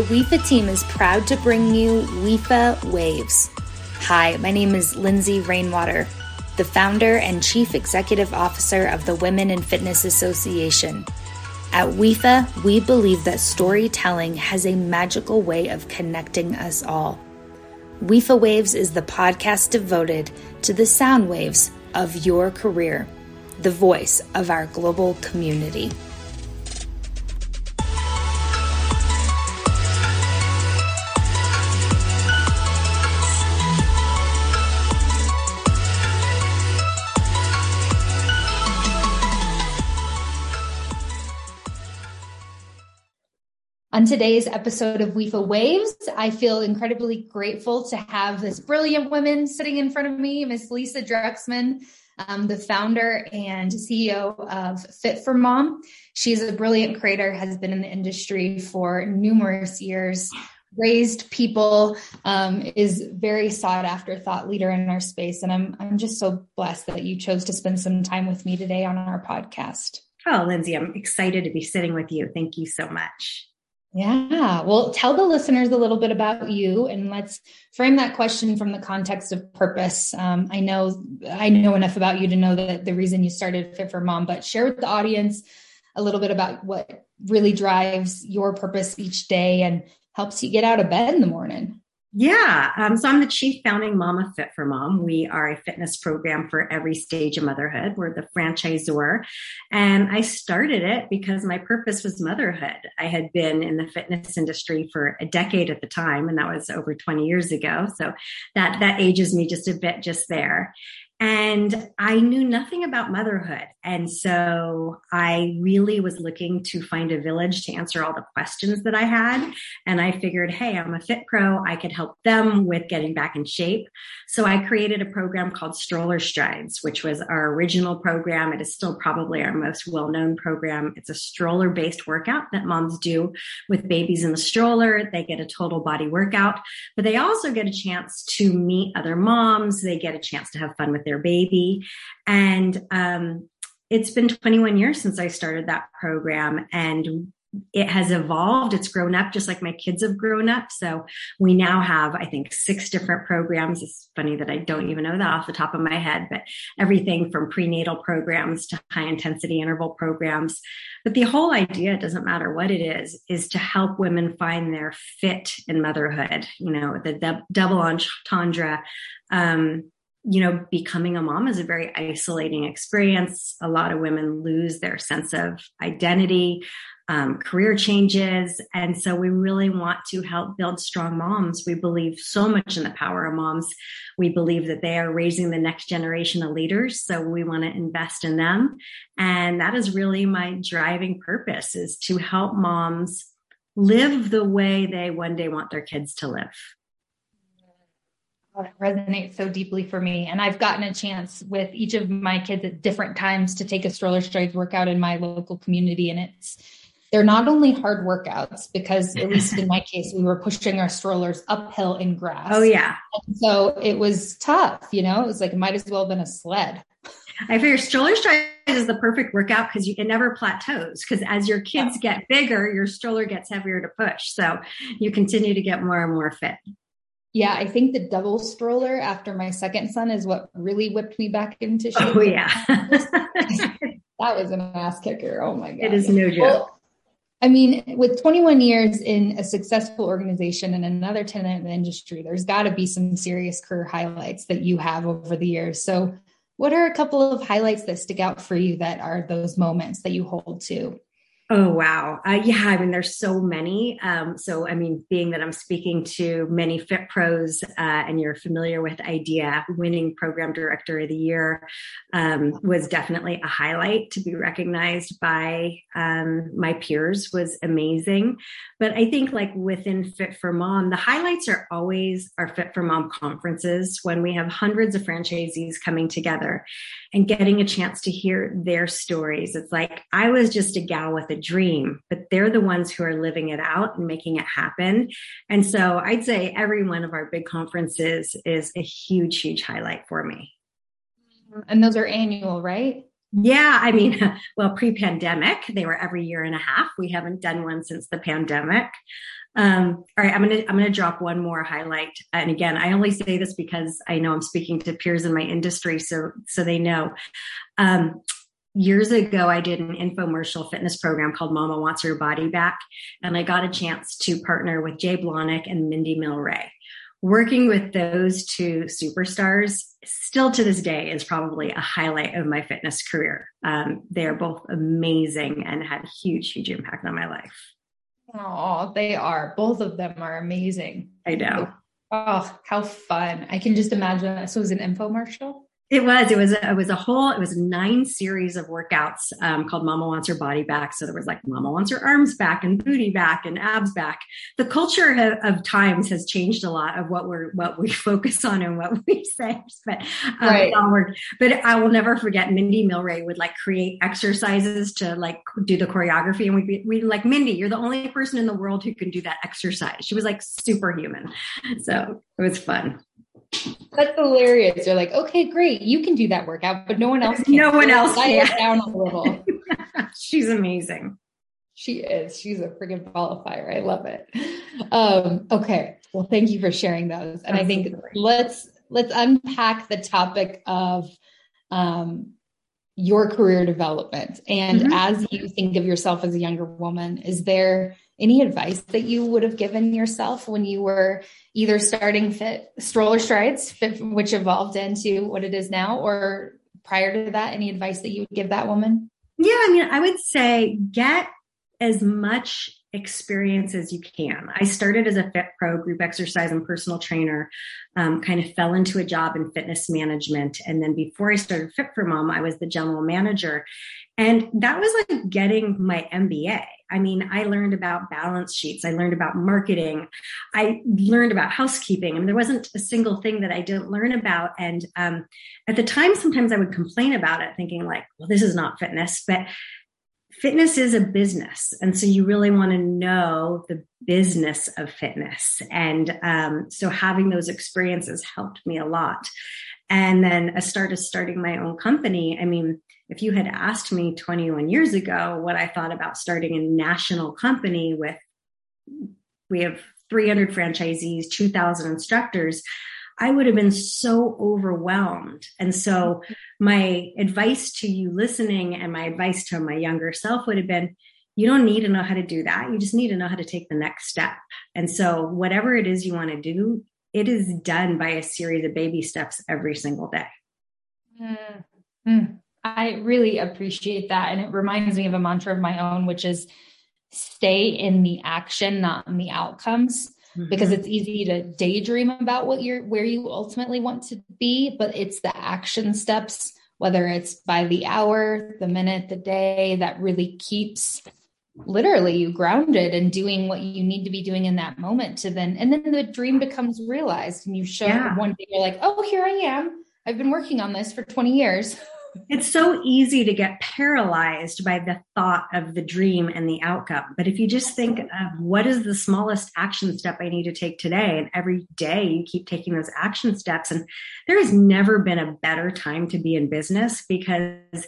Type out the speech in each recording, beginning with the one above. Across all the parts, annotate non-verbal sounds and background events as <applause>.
the WIFA team is proud to bring you WIFA Waves. Hi, my name is Lindsay Rainwater, the founder and chief executive officer of the Women in Fitness Association. At WIFA, we believe that storytelling has a magical way of connecting us all. WIFA Waves is the podcast devoted to the sound waves of your career, the voice of our global community. On today's episode of WIFA Waves, I feel incredibly grateful to have this brilliant woman sitting in front of me, Miss Lisa Druxman, um, the founder and CEO of Fit for Mom. She's a brilliant creator, has been in the industry for numerous years, raised people, um, is very sought after thought leader in our space. And I'm, I'm just so blessed that you chose to spend some time with me today on our podcast. Oh, Lindsay, I'm excited to be sitting with you. Thank you so much. Yeah. Well, tell the listeners a little bit about you and let's frame that question from the context of purpose. Um, I know I know enough about you to know that the reason you started Fit for Mom, but share with the audience a little bit about what really drives your purpose each day and helps you get out of bed in the morning. Yeah. Um, so I'm the chief founding mom of Fit for Mom. We are a fitness program for every stage of motherhood. We're the franchisor. And I started it because my purpose was motherhood. I had been in the fitness industry for a decade at the time, and that was over 20 years ago. So that, that ages me just a bit just there. And I knew nothing about motherhood. And so I really was looking to find a village to answer all the questions that I had. And I figured, hey, I'm a fit pro. I could help them with getting back in shape. So I created a program called Stroller Strides, which was our original program. It is still probably our most well known program. It's a stroller based workout that moms do with babies in the stroller. They get a total body workout, but they also get a chance to meet other moms. They get a chance to have fun with their baby. And um, it's been 21 years since I started that program. And it has evolved. It's grown up just like my kids have grown up. So we now have, I think, six different programs. It's funny that I don't even know that off the top of my head, but everything from prenatal programs to high intensity interval programs. But the whole idea, it doesn't matter what it is, is to help women find their fit in motherhood. You know, the double entendre. Um, you know, becoming a mom is a very isolating experience. A lot of women lose their sense of identity, um, career changes. And so we really want to help build strong moms. We believe so much in the power of moms. We believe that they are raising the next generation of leaders. So we want to invest in them. And that is really my driving purpose is to help moms live the way they one day want their kids to live. Uh, it resonates so deeply for me. And I've gotten a chance with each of my kids at different times to take a stroller strides workout in my local community. And it's, they're not only hard workouts because at <laughs> least in my case, we were pushing our strollers uphill in grass. Oh yeah. And so it was tough, you know, it was like, it might as well have been a sled. I figure stroller strides is the perfect workout because you can never plateaus because as your kids get bigger, your stroller gets heavier to push. So you continue to get more and more fit. Yeah, I think the double stroller after my second son is what really whipped me back into oh, shape. Oh yeah. <laughs> that was an ass kicker. Oh my god. It is no joke. Well, I mean, with 21 years in a successful organization and another 10 in the industry, there's got to be some serious career highlights that you have over the years. So, what are a couple of highlights that stick out for you that are those moments that you hold to? Oh, wow. Uh, yeah, I mean, there's so many. Um, so, I mean, being that I'm speaking to many fit pros uh, and you're familiar with IDEA, winning program director of the year um, was definitely a highlight to be recognized by um, my peers was amazing. But I think like within Fit for Mom, the highlights are always our Fit for Mom conferences when we have hundreds of franchisees coming together and getting a chance to hear their stories. It's like, I was just a gal with a dream, but they're the ones who are living it out and making it happen. And so I'd say every one of our big conferences is a huge, huge highlight for me. And those are annual, right? Yeah, I mean, <laughs> well, pre pandemic, they were every year and a half. We haven't done one since the pandemic. Um, all right, I'm gonna I'm gonna drop one more highlight. And again, I only say this because I know I'm speaking to peers in my industry, so so they know. Um, years ago, I did an infomercial fitness program called Mama Wants Her Body Back, and I got a chance to partner with Jay Blahnik and Mindy Mylrea. Working with those two superstars, still to this day, is probably a highlight of my fitness career. Um, they are both amazing and had huge, huge impact on my life. Oh, they are. Both of them are amazing. I know. Oh, how fun. I can just imagine that. So it was an infomercial? It was. It was. A, it was a whole. It was nine series of workouts um, called "Mama Wants Her Body Back." So there was like "Mama Wants Her Arms Back" and "Booty Back" and "Abs Back." The culture of, of times has changed a lot of what we're what we <laughs> focus on and what we <laughs> say. But um, right. But I will never forget. Mindy Mylrea would like create exercises to like do the choreography, and we'd be we like Mindy, you're the only person in the world who can do that exercise. She was like superhuman. So it was fun. That's hilarious. You're like, okay, great, you can do that workout, but no one else can. No one else can. down a little. <laughs> She's amazing. She is. She's a freaking qualifier. I love it. Um, okay. Well, thank you for sharing those. And Absolutely. I think let's let's unpack the topic of um, your career development. And mm-hmm. as you think of yourself as a younger woman, is there any advice that you would have given yourself when you were either starting fit stroller strides fit, which evolved into what it is now or prior to that any advice that you would give that woman yeah i mean i would say get as much experience as you can. I started as a fit pro, group exercise and personal trainer, um, kind of fell into a job in fitness management. And then before I started Fit for Mom, I was the general manager. And that was like getting my MBA. I mean, I learned about balance sheets. I learned about marketing. I learned about housekeeping. I mean, there wasn't a single thing that I didn't learn about. And um, at the time, sometimes I would complain about it, thinking like, well, this is not fitness. But fitness is a business. And so you really want to know the business of fitness. And um, so having those experiences helped me a lot. And then I started starting my own company. I mean, if you had asked me 21 years ago what I thought about starting a national company with, we have 300 franchisees, 2,000 instructors, I would have been so overwhelmed. And so, my advice to you listening and my advice to my younger self would have been you don't need to know how to do that. You just need to know how to take the next step. And so, whatever it is you want to do, it is done by a series of baby steps every single day. Mm-hmm. I really appreciate that. And it reminds me of a mantra of my own, which is stay in the action, not in the outcomes mm-hmm. because it's easy to daydream about what you're where you ultimately want to be, but it's the action steps, whether it's by the hour, the minute, the day, that really keeps literally you grounded and doing what you need to be doing in that moment to then and then the dream becomes realized and you show yeah. one day you're like oh here i am i've been working on this for 20 years <laughs> It's so easy to get paralyzed by the thought of the dream and the outcome. But if you just think of what is the smallest action step I need to take today, and every day you keep taking those action steps, and there has never been a better time to be in business because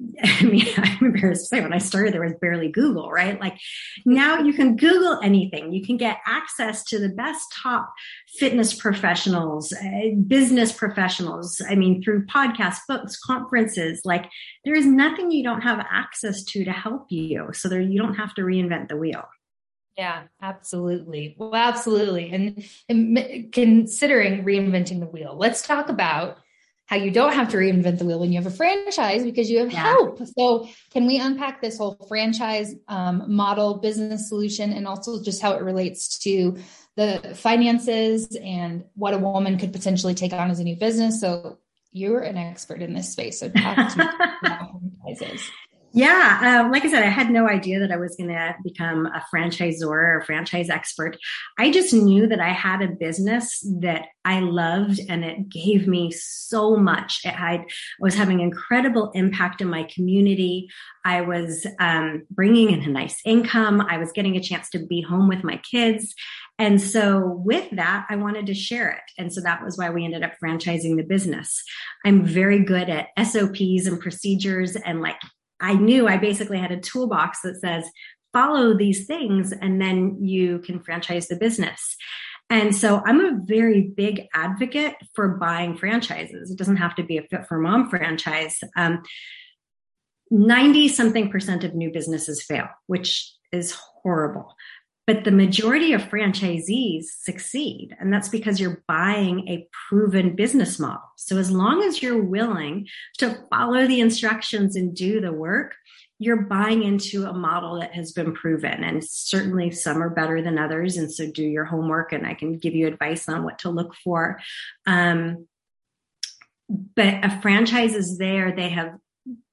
<laughs> I mean, I'm embarrassed to say when I started, there was barely Google, right? Like now you can Google anything. You can get access to the best top fitness professionals, uh, business professionals. I mean, through podcasts, books, conferences, like there is nothing you don't have access to to help you. So there, you don't have to reinvent the wheel. Yeah, absolutely. Well, absolutely. And, and considering reinventing the wheel, let's talk about how you don't have to reinvent the wheel when you have a franchise because you have yeah. help. So, can we unpack this whole franchise um, model, business solution, and also just how it relates to the finances and what a woman could potentially take on as a new business? So, you're an expert in this space. So, talk to me about franchises. <laughs> Yeah, um, like I said, I had no idea that I was going to become a franchisor or a franchise expert. I just knew that I had a business that I loved and it gave me so much. It had, was having incredible impact in my community. I was um, bringing in a nice income. I was getting a chance to be home with my kids. And so with that, I wanted to share it. And so that was why we ended up franchising the business. I'm very good at SOPs and procedures and like I knew I basically had a toolbox that says, follow these things and then you can franchise the business. And so I'm a very big advocate for buying franchises. It doesn't have to be a fit for mom franchise. Um, 90 something percent of new businesses fail, which is horrible. But the majority of franchisees succeed. And that's because you're buying a proven business model. So as long as you're willing to follow the instructions and do the work, you're buying into a model that has been proven and certainly some are better than others and so do your homework and i can give you advice on what to look for um, but a franchise is there they have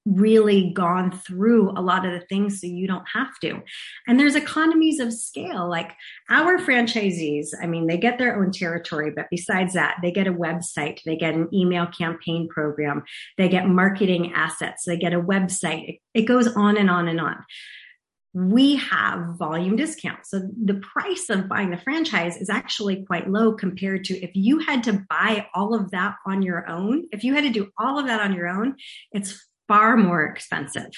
really gone through a lot of the things so you don't have to. And there's economies of scale. Like our franchisees, I mean, they get their own territory, but besides that, they get a website, they get an email campaign program, they get marketing assets, they get a website. It, goes on and on and on. We have volume discounts. So the price of buying the franchise is actually quite low compared to if you had to buy all of that on your own. If you had to do all of that on your own, it's far more expensive.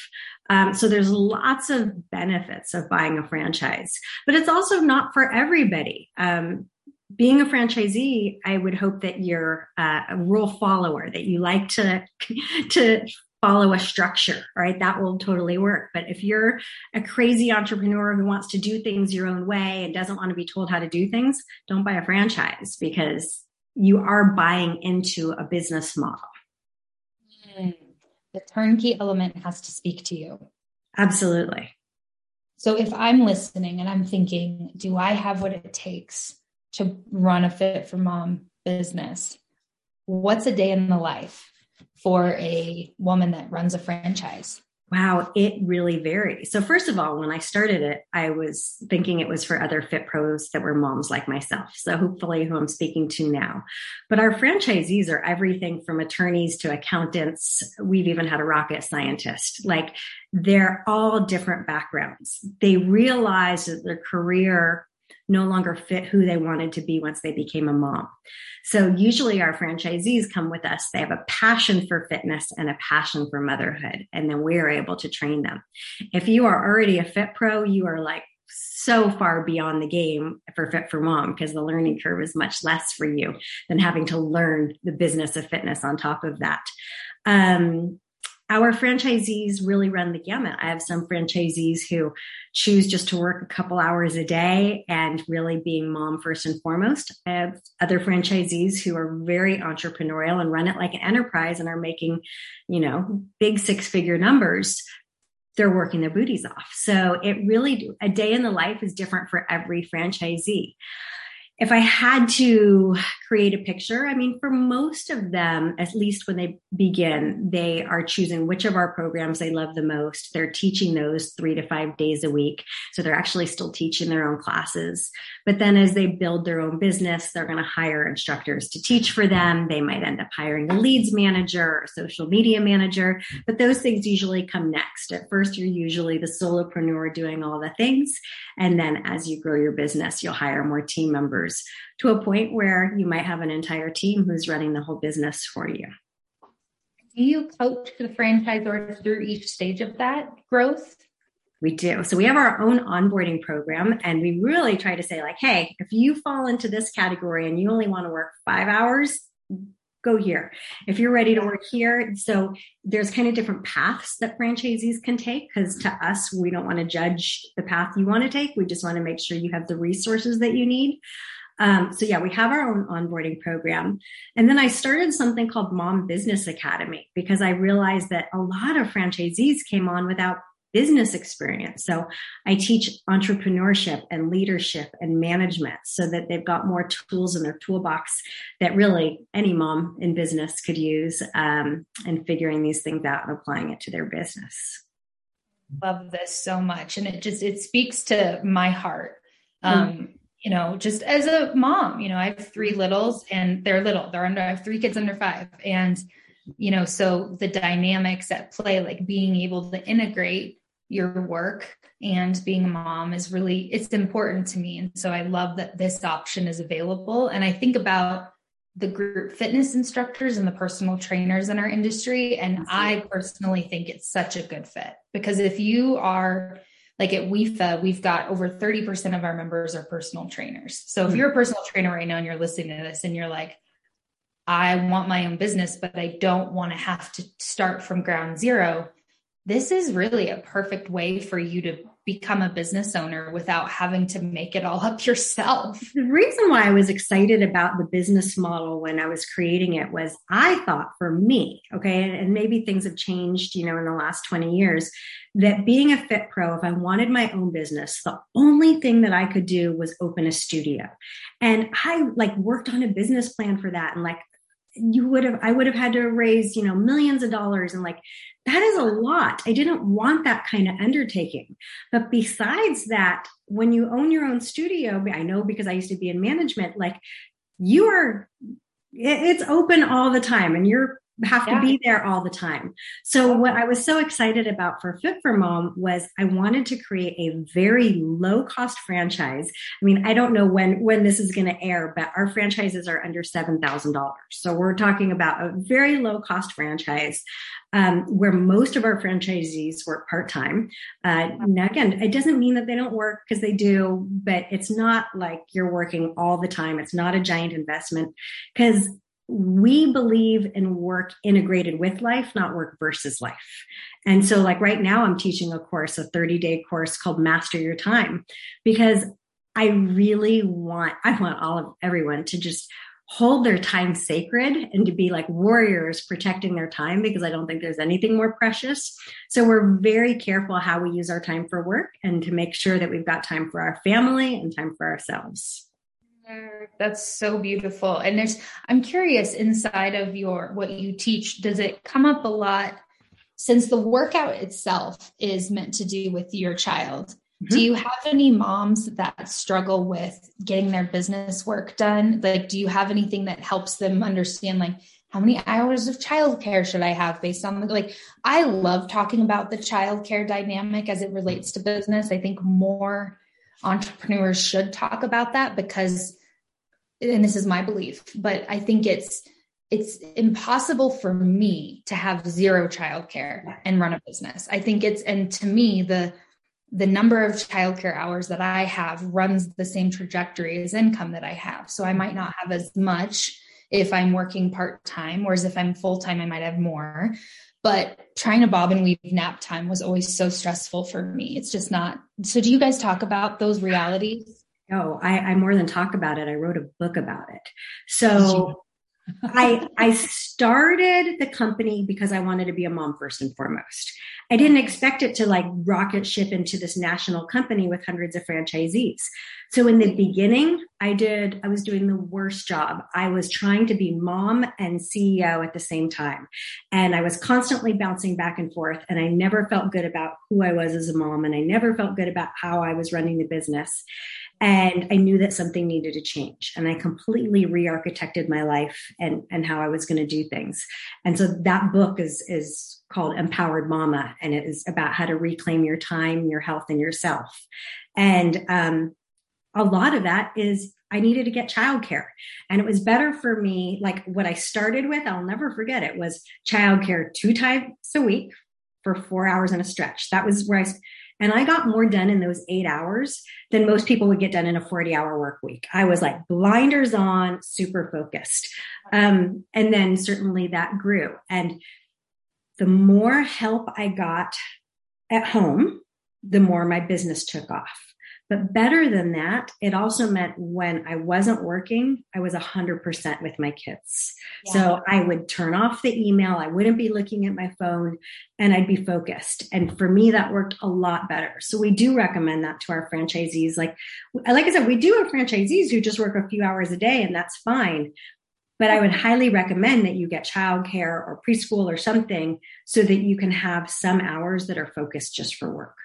Um, so there's lots of benefits of buying a franchise, but it's also not for everybody. Um, being a franchisee, I would hope that you're uh, a rule follower, that you like to <laughs> to follow a structure, right? That will totally work. But if you're a crazy entrepreneur who wants to do things your own way and doesn't want to be told how to do things, don't buy a franchise because you are buying into a business model. Mm the turnkey element has to speak to you. Absolutely. So if I'm listening and I'm thinking, do I have what it takes to run a fit for mom business? What's a day in the life for a woman that runs a franchise? Wow, it really varies. So, first of all, when I started it, I was thinking it was for other fit pros that were moms like myself. So, hopefully, who I'm speaking to now. But our franchisees are everything from attorneys to accountants. We've even had a rocket scientist. Like, they're all different backgrounds. They realize that their career no longer fit who they wanted to be once they became a mom. So usually our franchisees come with us. They have a passion for fitness and a passion for motherhood. And then we are able to train them. If you are already a fit pro, you are like so far beyond the game for fit for mom because the learning curve is much less for you than having to learn the business of fitness on top of that. Um, our franchisees really run the gamut. I have some franchisees who choose just to work a couple hours a day and really being mom first and foremost. I have other franchisees who are very entrepreneurial and run it like an enterprise and are making, you know, big six figure numbers. They're working their booties off. So it really, a day in the life is different for every franchisee if I had to create a picture, I mean, for most of them, at least when they begin, they are choosing which of our programs they love the most. They're teaching those three to five days a week. So they're actually still teaching their own classes. But then as they build their own business, they're going to hire instructors to teach for them. They might end up hiring a leads manager or social media manager, but those things usually come next. At first, you're usually the solopreneur doing all the things. And then as you grow your business, you'll hire more team members to a point where you might have an entire team who's running the whole business for you. Do you coach the franchisor through each stage of that growth? We do. So we have our own onboarding program and we really try to say like, hey, if you fall into this category and you only want to work five hours, go here. If you're ready to work here, so there's kind of different paths that franchisees can take because to us, we don't want to judge the path you want to take. We just want to make sure you have the resources that you need. Um, so yeah, we have our own onboarding program. And then I started something called Mom Business Academy because I realized that a lot of franchisees came on without business experience. So I teach entrepreneurship and leadership and management so that they've got more tools in their toolbox that really any mom in business could use um, and figuring these things out and applying it to their business. Love this so much. And it just, it speaks to my heart. Um, mm you know, just as a mom, you know, I have three littles and they're little, they're under, I have three kids under five. And, you know, so the dynamics at play, like being able to integrate your work and being a mom is really it's important to me and so i love that this option is available and i think about the group fitness instructors and the personal trainers in our industry and i personally think it's such a good fit because if you are like at WIFA, we've got over 30% of our members are personal trainers. So if Hmm. you're a personal trainer right now and you're listening to this and you're like, I want my own business, but I don't want to have to start from ground zero. This is really a perfect way for you to become a business owner without having to make it all <laughs> up yourself. The reason why I was excited about the business model when I was creating it was I thought for me, okay, and, maybe things have changed, you know, in the last 20 years, that being a fit pro, if I wanted my own business, the only thing that I could do was open a studio. And I like worked on a business plan for that and like you would have i would have had to raise you know millions of dollars. And like that is a lot. I didn't want that kind of undertaking. But besides that when you own your own studio i know because i used to be in management like you are it's open all the time and you're have to be there all the time. So what I was so excited about for Fit for Mom was I wanted to create a very low cost franchise. I mean, I don't know when when this is going to air, but our franchises are under $7,000. So we're talking about a very low cost franchise um, where most of our franchisees work part time. Uh, now, again, it doesn't mean that they don't work because they do, but it's not like you're working all the time. It's not a giant investment because we believe in work integrated with life, not work versus life. And so, like right now, I'm teaching a course, a 30 day course called Master Your Time, because I really want, I want all of everyone to just hold their time sacred and to be like warriors protecting their time because I don't think there's anything more precious. So we're very careful how we use our time for work and to make sure that we've got time for our family and time for ourselves. That's so beautiful. And there's, I'm curious inside of your, what you teach, does it come up a lot since the workout itself is meant to do with your child? Mm-hmm. Do you have any moms that struggle with getting their business work done? Like, do you have anything that helps them understand, like, how many hours of childcare should I have based on the, like, I love talking about the childcare dynamic as it relates to business. I think more entrepreneurs should talk about that because, and this is my belief, but I think it's, it's impossible for me to have zero childcare and run a business. I think it's, and to me, the, the number of childcare hours that I have runs the same trajectory as income that I have. So I might not have as much if I'm working part time, whereas if I'm full time, I might have more. But trying to bob and weave nap time was always so stressful for me. It's just not. So, do you guys talk about those realities? No, I, I more than talk about it. I wrote a book about it. So I I started the company because I wanted to be a mom first and foremost. I didn't expect it to like rocket ship into this national company with hundreds of franchisees. So in the beginning, I did I was doing the worst job. I was trying to be mom and CEO at the same time. And I was constantly bouncing back and forth and I never felt good about who I was as a mom and I never felt good about how I was running the business. And I knew that something needed to change. And I completely re-architected my life and, and how I was going to do things. And so that book is, is called Empowered Mama. And it is about how to reclaim your time, your health, and yourself. And um, a lot of that is I needed to get childcare. And it was better for me, like what I started with, I'll never forget it, was childcare two times a week for four hours in a stretch. That was where I and I got more done in those eight hours than most people would get done in a 40 hour work week. I was like blinders on, super focused. Um, and then certainly that grew. And the more help I got at home, the more my business took off. But better than that, it also meant when I wasn't working, I was 100% with my kids. Yeah. So I would turn off the email, I wouldn't be looking at my phone, and I'd be focused. And for me, that worked a lot better. So we do recommend that to our franchisees. Like, like I said, we do have franchisees who just work a few hours a day, and that's fine. But I would highly recommend that you get childcare or preschool or something so that you can have some hours that are focused just for work.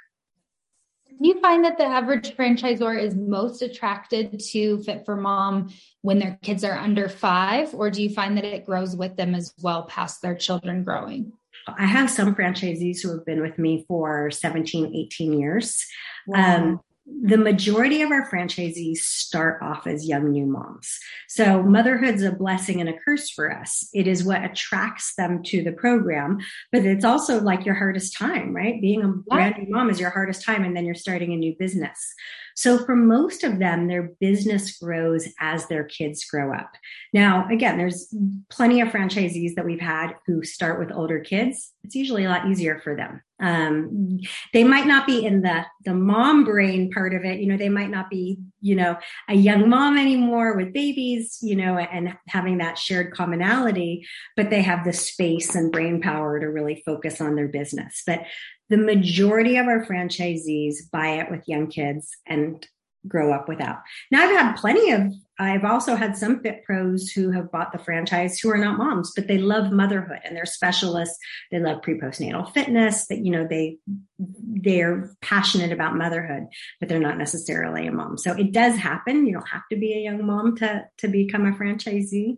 Do you find that the average franchisor is most attracted to Fit for Mom when their kids are under five, or do you find that it grows with them as well past their children growing? I have some franchisees who have been with me for 17, 18 years. Wow. Um, the majority of our franchisees start off as young new moms. So motherhood's a blessing and a curse for us. It is what attracts them to the program, but it's also like your hardest time, right? Being a brand new mom is your hardest time and then you're starting a new business. So for most of them, their business grows as their kids grow up. Now, again, there's plenty of franchisees that we've had who start with older kids. It's usually a lot easier for them. Um, they might not be in the the mom brain part of it. You know, they might not be, you know, a young mom anymore with babies, you know, and having that shared commonality, but they have the space and brain power to really focus on their business. But the majority of our franchisees buy it with young kids and grow up without. Now I've had plenty of I've also had some fit pros who have bought the franchise who are not moms, but they love motherhood and they're specialists. They love pre postnatal fitness that, you know, they, they're passionate about motherhood, but they're not necessarily a mom. So it does happen. You don't have to be a young mom to, to become a franchisee.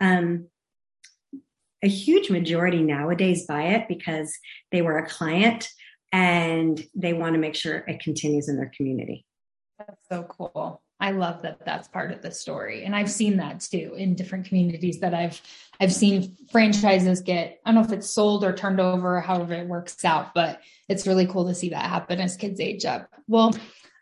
Um, a huge majority nowadays buy it because they were a client and they want to make sure it continues in their community. That's so cool. I love that that's part of the story. And I've seen that too in different communities that I've I've seen franchises get I don't know if it's sold or turned over or however it works out, but it's really cool to see that happen as kids age up. Well,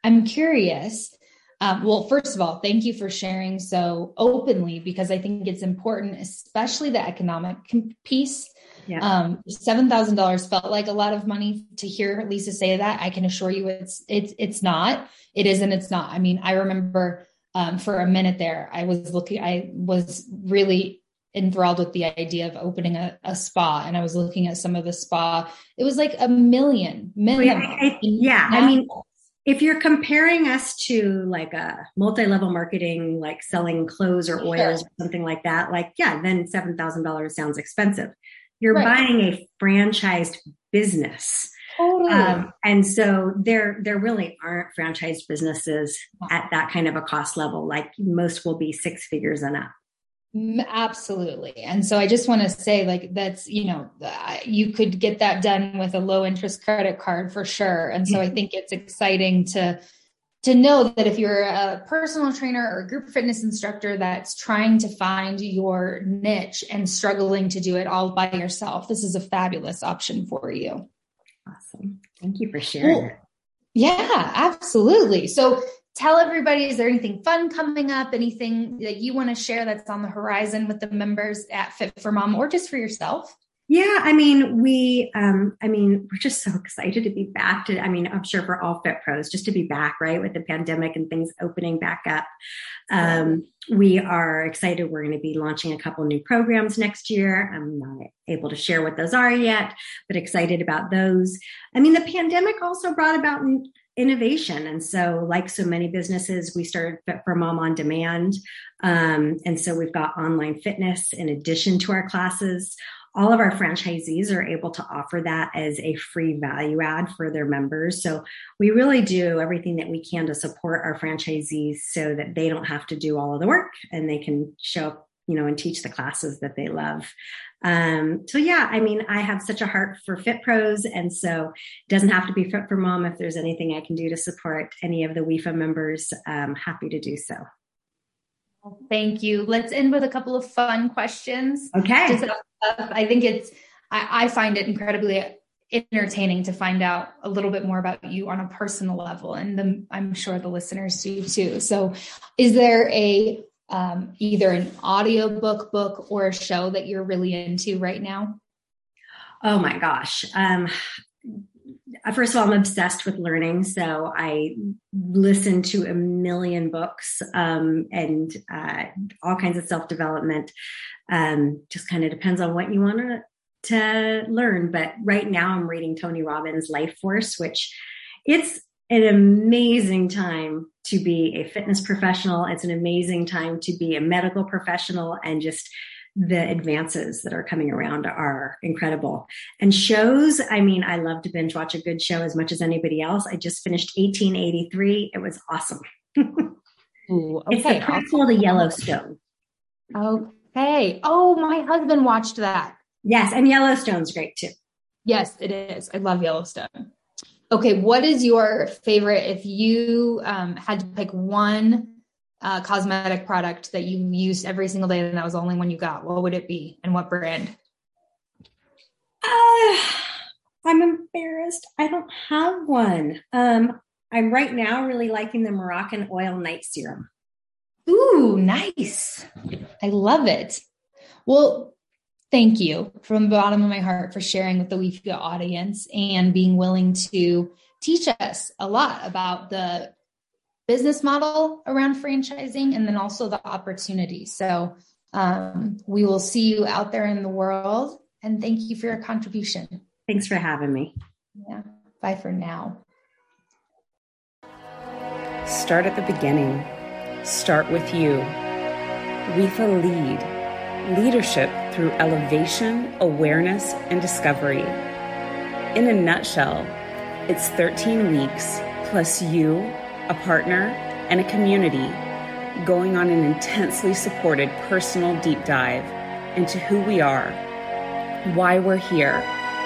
I'm curious. Um, well, first of all, thank you for sharing so openly because I think it's important, especially the economic piece. Yeah. Um, seven thousand dollars felt like a lot of money to hear Lisa say that. I can assure you, it's it's it's not it is and it's not. I mean, I remember um, for a minute there, I was looking, I was really enthralled with the idea of opening a, a, spa and I was looking at some of the spa. It was like a million minimum. Yeah, I, yeah. I mean, if you're comparing us to like a multi-level marketing, like selling clothes or oils sure. or something like that, like, yeah, then $7,000 sounds expensive. You're right. buying a franchised business Totally. Um, and so there, there really aren't franchised businesses at that kind of a cost level. Like most will be six figures and up. Absolutely. And so I just want to say, like, that's, you know, you could get that done with a low interest credit card for sure. And so I think it's exciting to, to know that if you're a personal trainer or a group fitness instructor that's trying to find your niche and struggling to do it all by yourself, this is a fabulous option for you. Awesome. Thank you for sharing. Cool. Yeah, absolutely. So tell everybody, is there anything fun coming up? Anything that you want to share that's on the horizon with the members at Fit for Mom or just for yourself? Yeah, I mean, we, um, I mean, we're just so excited to be back to, I mean, I'm sure for all fit pros, just to be back, right, with the pandemic and things opening back up. Um, we are excited. We're going to be launching a couple new programs next year. I'm not able to share what those are yet, but excited about those. I mean, the pandemic also brought about innovation. And so, like so many businesses, we started Fit for Mom on Demand. Um, and so we've got online fitness in addition to our classes all of our franchisees are able to offer that as a free value add for their members. So we really do everything that we can to support our franchisees so that they don't have to do all of the work and they can show up, you know, and teach the classes that they love. Um, so yeah, I mean, I have such a heart for Fit Pros, and so it doesn't have to be Fit for Mom. If there's anything I can do to support any of the WIFA members, I'm happy to do so. Thank you. Let's end with a couple of fun questions. Okay. I think it's, I, I find it incredibly entertaining to find out a little bit more about you on a personal level. And the, I'm sure the listeners do too. So is there a, um, either an audiobook book or a show that you're really into right now? Oh my gosh. Um, uh, first of all, I'm obsessed with learning. So I listen to a million books um, and uh, all kinds of self development. Um, just kind of depends on what you want to to learn. But right now, I'm reading Tony Robbins' Life Force, which it's an amazing time to be a fitness professional. It's an amazing time to be a medical professional and just the advances that are coming around are incredible. And shows, I mean, I love to binge watch a good show as much as anybody else. I just finished 1883. It was awesome. <laughs> Ooh, okay. It's the prequel to Yellowstone. Okay. Oh, my husband watched that. Yes, and Yellowstone's great too. Yes, it is. I love Yellowstone. Okay, what is your favorite if you um, had to pick one uh, cosmetic product that you used every single day and that was the only one you got? What would it be and what brand? Uh, I'm embarrassed. I don't have one. Um, I'm right now really liking the Moroccanoil Night Serum. Ooh, nice. I love it. Well, thank you from the bottom of my heart for sharing with the WIFA audience and being willing to teach us a lot about the business model around franchising and then also the opportunity. So um, we will see you out there in the world and thank you for your contribution. Thanks for having me. Yeah. Bye for now. Start at the beginning. Start with you. WIFA Lead. Leadership through elevation, awareness, and discovery. In a nutshell, it's 13 weeks plus you, a partner, and a community going on an intensely supported personal deep dive into who we are, why we're here,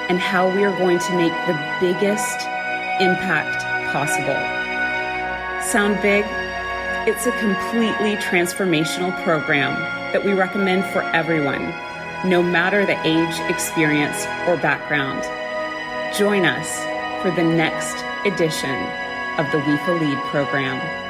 and how we are going to make the biggest impact possible. Sound big? It's a completely transformational program that we recommend for everyone, no matter the age, experience, or background. Join us for the next edition of the WIFA Lead program.